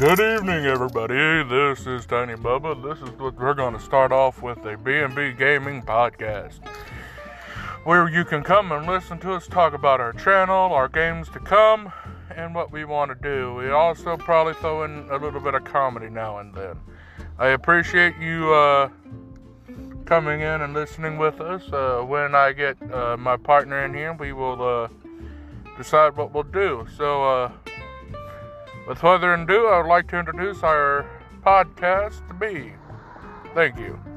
Good evening, everybody. This is Tiny Bubba. This is what we're going to start off with a B&B Gaming podcast, where you can come and listen to us talk about our channel, our games to come, and what we want to do. We also probably throw in a little bit of comedy now and then. I appreciate you uh, coming in and listening with us. Uh, when I get uh, my partner in here, we will uh, decide what we'll do. So, uh, with further ado, I would like to introduce our podcast to be. Thank you.